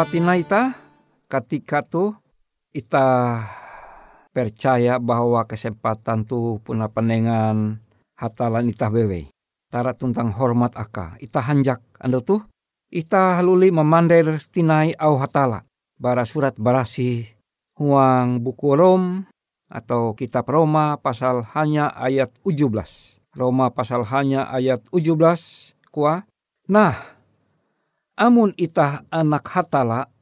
Kasupati na ita ketika tuh ita percaya bahwa kesempatan tuh puna penengan hatalan ita bewe. Tara tentang hormat aka. Ita hanjak ando tuh. Ita haluli memandir tinai au hatala. Bara surat barasi huang buku Rom atau kitab Roma pasal hanya ayat 17. Roma pasal hanya ayat 17 kuah. Nah, amun itah anak hatala,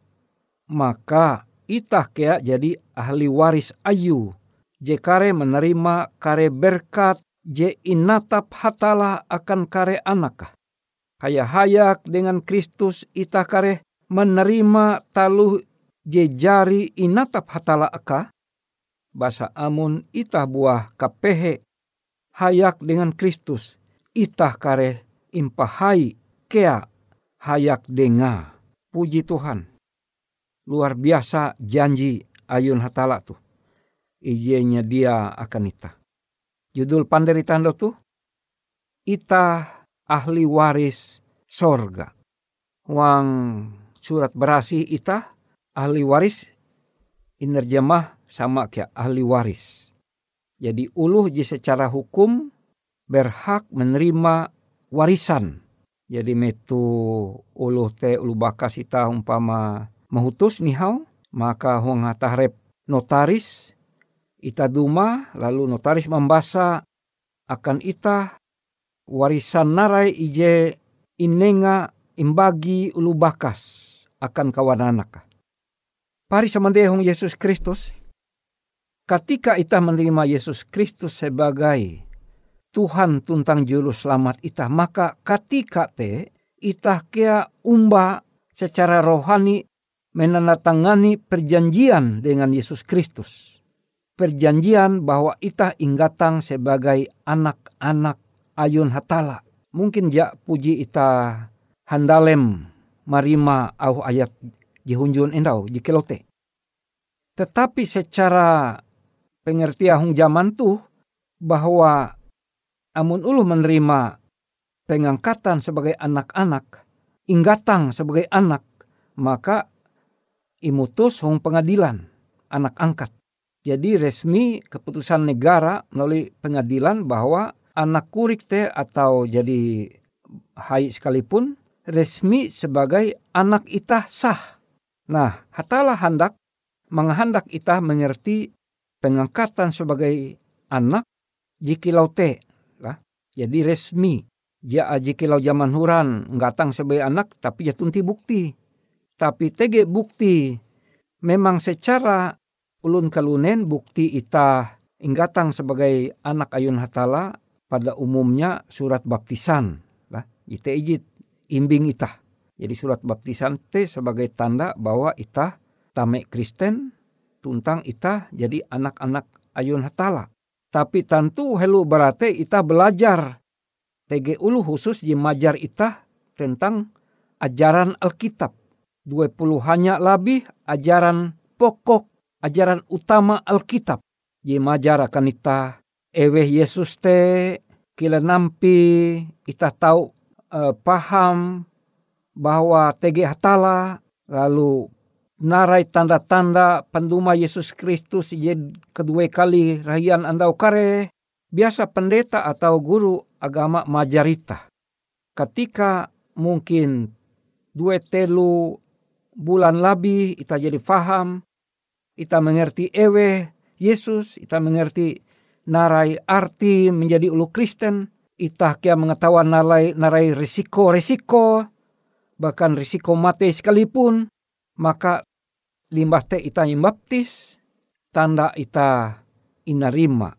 maka itah kea jadi ahli waris ayu. Je kare menerima kare berkat je inatap hatala akan kare anakah. Hayak-hayak dengan Kristus itah kare menerima taluh je jari inatap hatala aka. Basa amun itah buah kapehe hayak dengan Kristus. Itah kare impahai kea hayak denga. Puji Tuhan. Luar biasa janji ayun hatala tuh. Ijenya dia akan ita. Judul panderitaan tuh. Ita ahli waris sorga. Wang surat berasi ita ahli waris inerjemah sama kayak ahli waris. Jadi uluh ji secara hukum berhak menerima warisan. Jadi metu uluh te ulu bakas ita umpama mahutus nihau maka huang tahrep notaris ita duma lalu notaris membaca akan ita warisan narai ije inenga imbagi ulu bakas akan kawan anak. Pari samandehong Yesus Kristus ketika ita menerima Yesus Kristus sebagai Tuhan tuntang juru selamat ita maka ketika te ita kea umba secara rohani menandatangani perjanjian dengan Yesus Kristus. Perjanjian bahwa ita inggatang sebagai anak-anak ayun hatala. Mungkin ja puji ita handalem marima au ayat jihunjun endau jikelote. Tetapi secara pengertian zaman tuh bahwa amun ulu menerima pengangkatan sebagai anak-anak, inggatang sebagai anak, maka imutus hong pengadilan anak angkat. Jadi resmi keputusan negara melalui pengadilan bahwa anak kurik teh atau jadi hai sekalipun resmi sebagai anak itah sah. Nah, hatalah hendak menghendak itah mengerti pengangkatan sebagai anak jikilau te lah. Jadi resmi. Dia jikilau zaman huran ngatang sebagai anak tapi ya tunti bukti tapi tege bukti memang secara ulun kalunen bukti ita inggatang sebagai anak ayun hatala pada umumnya surat baptisan lah ite ijit imbing ita jadi surat baptisan te sebagai tanda bahwa ita tamek Kristen tuntang ita jadi anak-anak ayun hatala tapi tentu helu berate ita belajar tege ulu khusus di majar ita tentang ajaran Alkitab 20 hanya lebih ajaran pokok, ajaran utama Alkitab. Ye majar akan ita ewe Yesus te kila nampi ita tahu uh, paham bahwa tege hatala lalu narai tanda-tanda penduma Yesus Kristus je kedua kali rahian andau kare biasa pendeta atau guru agama majarita. Ketika mungkin dua telu bulan labi ita jadi faham, ita mengerti ewe Yesus, ita mengerti narai arti menjadi ulu Kristen, ita kia mengetahui narai, narai risiko-risiko, bahkan risiko mati sekalipun, maka limbah te ita imbaptis, tanda ita inarima,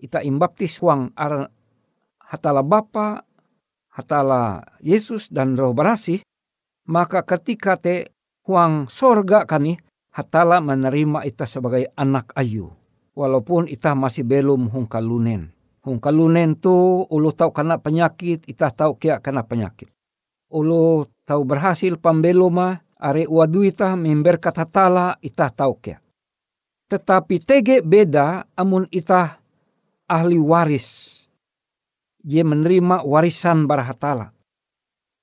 ita imbaptis wang aran hatala Bapa, hatala Yesus dan roh barasih, maka ketika te huang sorga kani hatala menerima ita sebagai anak ayu. Walaupun ita masih belum hung kalunen. Hung kalunen tu ulu tahu kena penyakit, ita tahu kia kena penyakit. Ulu tahu berhasil pambeloma, are wadu ita memberkat hatala, ita tahu kia. Tetapi tege beda amun ita ahli waris. Dia menerima warisan barahatala.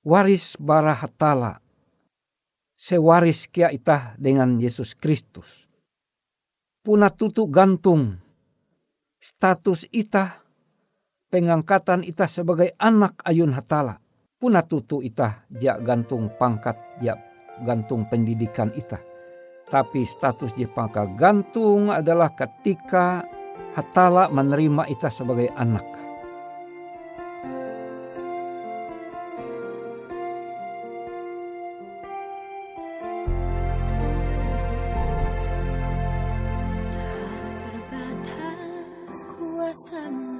Waris barahatala sewaris kia ita dengan Yesus Kristus. Puna tutu gantung status ita pengangkatan ita sebagai anak ayun hatala. Puna tutu ita ja gantung pangkat ja gantung pendidikan kita. Tapi status Jepang pangka gantung adalah ketika hatala menerima kita sebagai anak. Terbatas kuasamu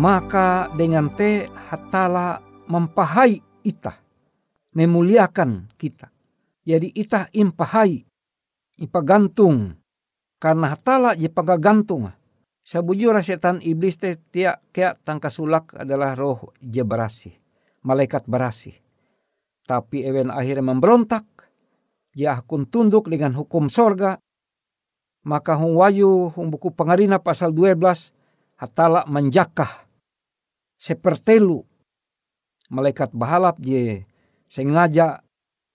maka dengan te hatala mempahai itah, memuliakan kita. Jadi itah impahai, ipagantung, karena hatala jipaga gantung. Sabujur setan iblis te tiak kiak tangkasulak adalah roh je berasi, malaikat berasi. Tapi ewen akhirnya memberontak, dia akun tunduk dengan hukum sorga, maka hung wayu hung buku pengarina pasal 12 hatala menjakah sepertelu malaikat bahalap je sengaja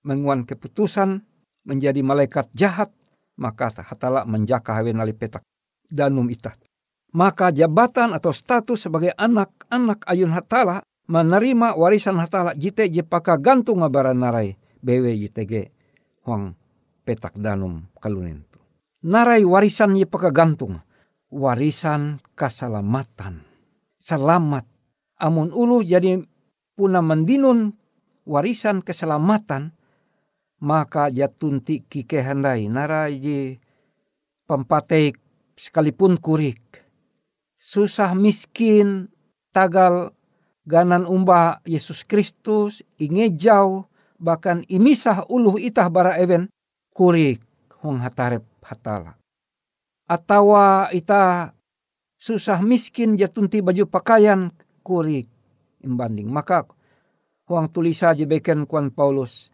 menguan keputusan menjadi malaikat jahat maka hatala menjakah hawen ali petak danum itat maka jabatan atau status sebagai anak-anak ayun hatala menerima warisan hatala jite jepaka gantung ngabaran narai bewe jitege huang petak danum kalunen tu. Narai warisan jepaka gantung. Warisan keselamatan selamat amun ulu jadi puna mendinun warisan keselamatan maka jatunti kike handai naraji pempateik sekalipun kurik. Susah miskin tagal ganan umba Yesus Kristus ingejau bahkan imisah uluh itah bara even kurik hong hatarep hatala. Atawa ita susah miskin jatunti baju pakaian kurik imbanding. Maka huang tulis saja beken kuan Paulus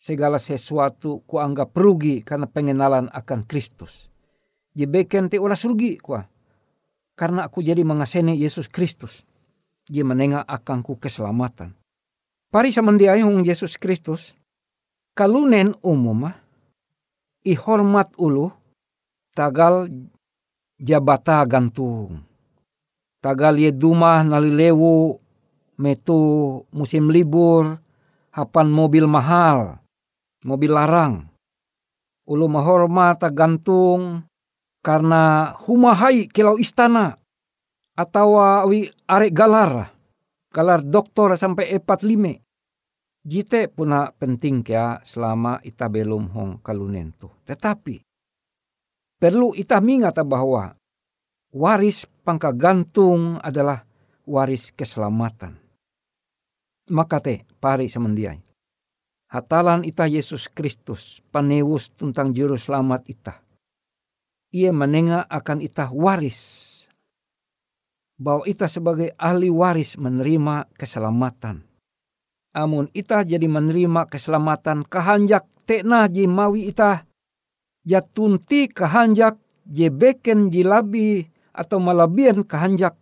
segala sesuatu ku anggap rugi karena pengenalan akan Kristus. Jebeken te ulas rugi kuah. Karena aku jadi mengaseni Yesus Kristus. Dia menengah akanku keselamatan. Pari samandiai hung Yesus Kristus. Kalunen umum ihormat ulu tagal jabata gantung tagal ye dumah nalilewu metu musim libur hapan mobil mahal mobil larang. Ulu mahormat gantung karena humahai kilau istana atau wi arek galar galar doktor sampai epat lime. Jite puna penting kia selama ita belum hong kalunen tu. Tetapi perlu ita mingat bahwa waris pangka gantung adalah waris keselamatan. Maka te pari semendiai. Hatalan ita Yesus Kristus panewus tentang juru selamat ita. Ia menengah akan ita waris. Bahwa ita sebagai ahli waris menerima keselamatan. Amun ita jadi menerima keselamatan kehanjak tekna jimawi ita jatunti kehanjak jebeken jilabi atau malabian kehanjak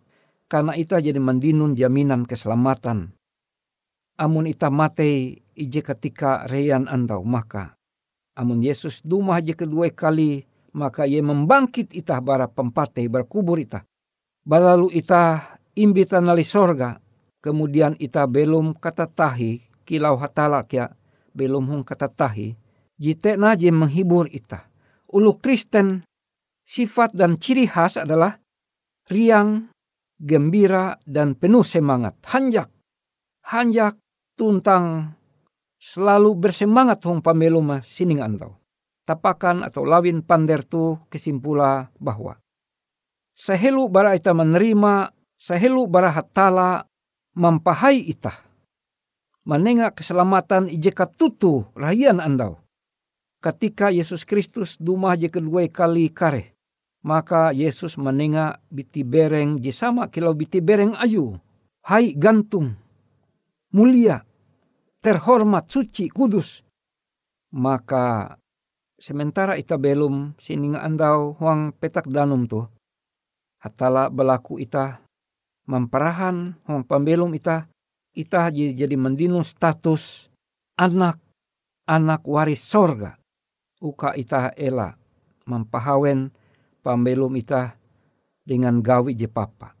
karena ita jadi mendinun jaminan keselamatan. Amun ita mate ije ketika reyan andau maka. Amun Yesus dumah je kedua kali maka ia membangkit ita bara pempate berkubur ita. Balalu ita imbita nali sorga. Kemudian ita belum kata tahi kilau hatala kia belum hung kata tahi. Jite naje menghibur ita. Ulu Kristen sifat dan ciri khas adalah riang, gembira, dan penuh semangat. Hanjak, hanjak tuntang selalu bersemangat hong pameluma sining antau. Tapakan atau lawin pander tu kesimpula bahwa sehelu bara ita menerima, sehelu bara hatala mempahai ita. Menengah keselamatan ijeka tutu rahian andau. Ketika Yesus Kristus dumah je kedua kali kare maka Yesus menengah biti bereng jisama kilau biti bereng ayu. Hai gantung, mulia, terhormat, suci, kudus. Maka sementara ita belum sininga andau huang petak danum tu. Hatala belaku ita memperahan huang pembelum ita. Ita jadi mendinung status anak anak waris sorga. Uka ita ela mempahawen pambelum ita dengan gawi je papa.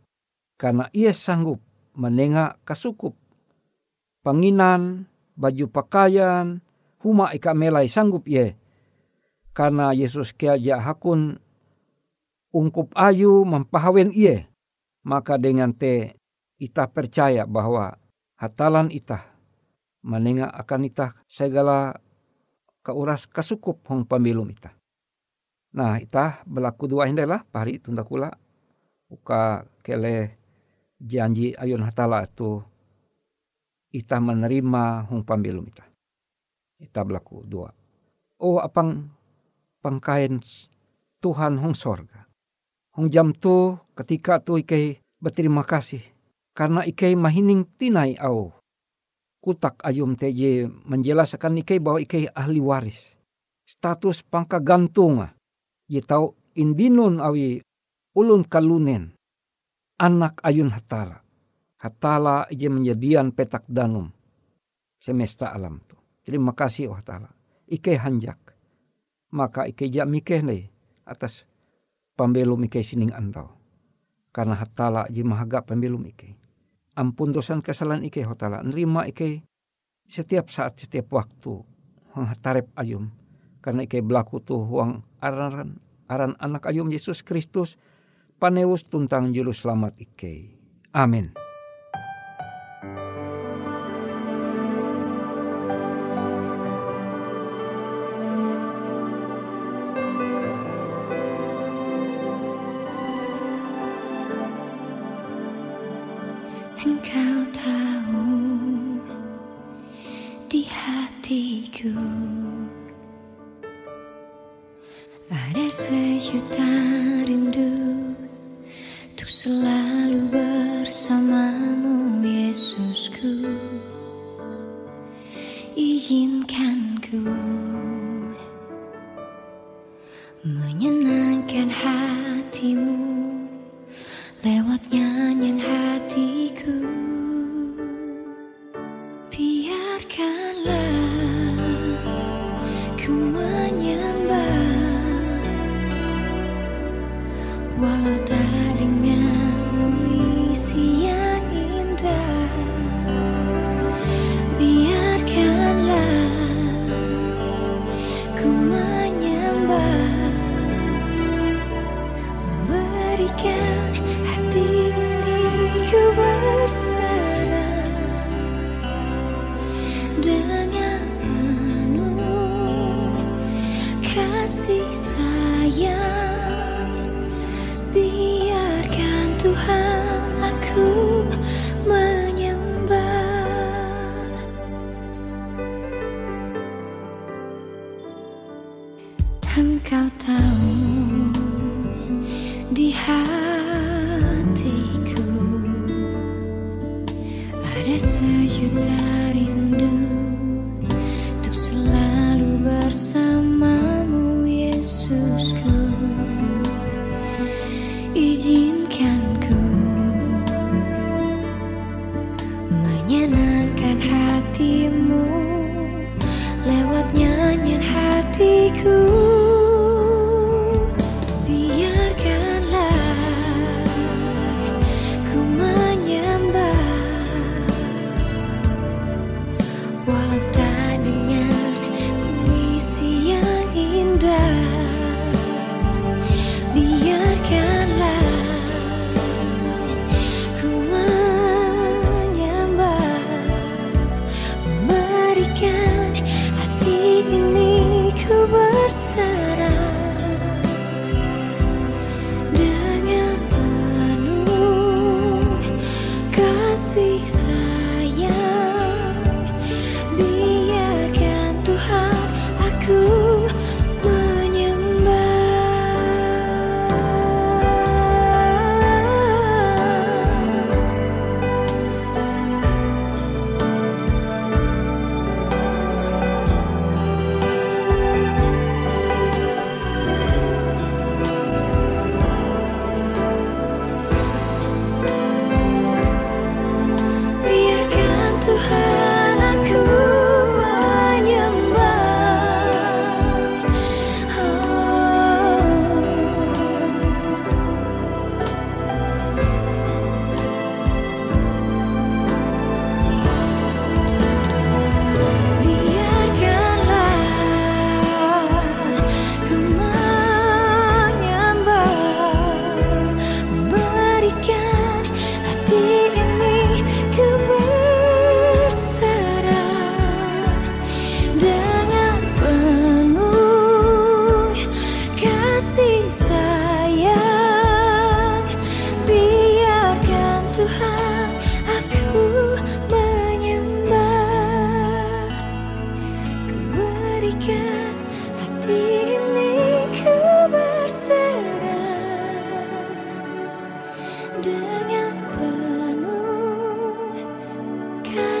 Karena ia sanggup menengah kasukup. Panginan, baju pakaian, huma ika melai sanggup ye. Karena Yesus kia ja hakun ungkup ayu mempahawen iye. Maka dengan te ita percaya bahwa hatalan ita menengah akan ita segala keuras kasukup hong pambelum ita. Nah, itah berlaku dua lah pari tunda kula. Uka kele janji ayun hatala itu ita menerima hung pambelum ita. Ita berlaku dua. Oh apang pangkain Tuhan hong sorga. Hong jam tu ketika tu ikai berterima kasih. Karena ikai mahining tinai au. Kutak ayum teje menjelaskan ikai bahwa ikai ahli waris. Status pangka gantunga. Ye tau indinun awi ulun kalunen. Anak ayun hatala. Hatala ije menjadian petak danum. Semesta alam tu. Terima kasih oh hatala. Ikai hanjak. Maka ikai jak mikeh atas pambelum ikai sining antau. Karena hatala ji mahaga pambelum ikai. Ampun dosan kesalahan ikai hatala. Nerima ikai setiap saat, setiap waktu. Hang tarep ayum. Karena ikai berlaku tuh huang aran, aran anak ayum Yesus Kristus. Paneus tuntang juru selamat ikai. Amin. menyenangkan hatimu. Lewat nyanyian hatiku Biarkanlah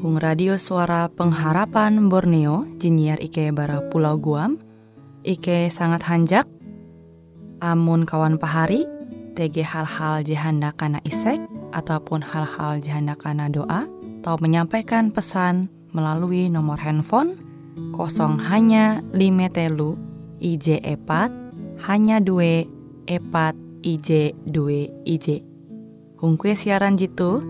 Hung Radio Suara Pengharapan Borneo, Jinier IK Bara Pulau Guam, IK sangat hanjak, amun kawan pahari, TG hal-hal jihanda kana isek, ataupun hal-hal jihanda kana doa, atau menyampaikan pesan melalui nomor handphone kosong hanya lima telu IJ epat hanya dua epat IJ dua IJ. Hung kue siaran jitu,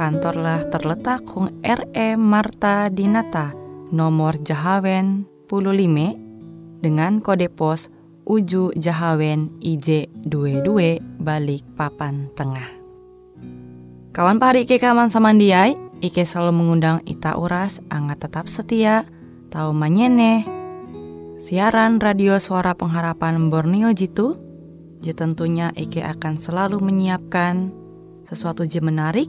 kantorlah terletak Hung RE Marta Dinata, nomor Jahawen 15 dengan kode pos Uju Jahawen IJ22 balik papan tengah. Kawan pari Ike kaman samandiai, Ike selalu mengundang Ita Uras, angga tetap setia, tahu manyene, siaran radio suara pengharapan Borneo Jitu, je tentunya Ike akan selalu menyiapkan sesuatu je menarik,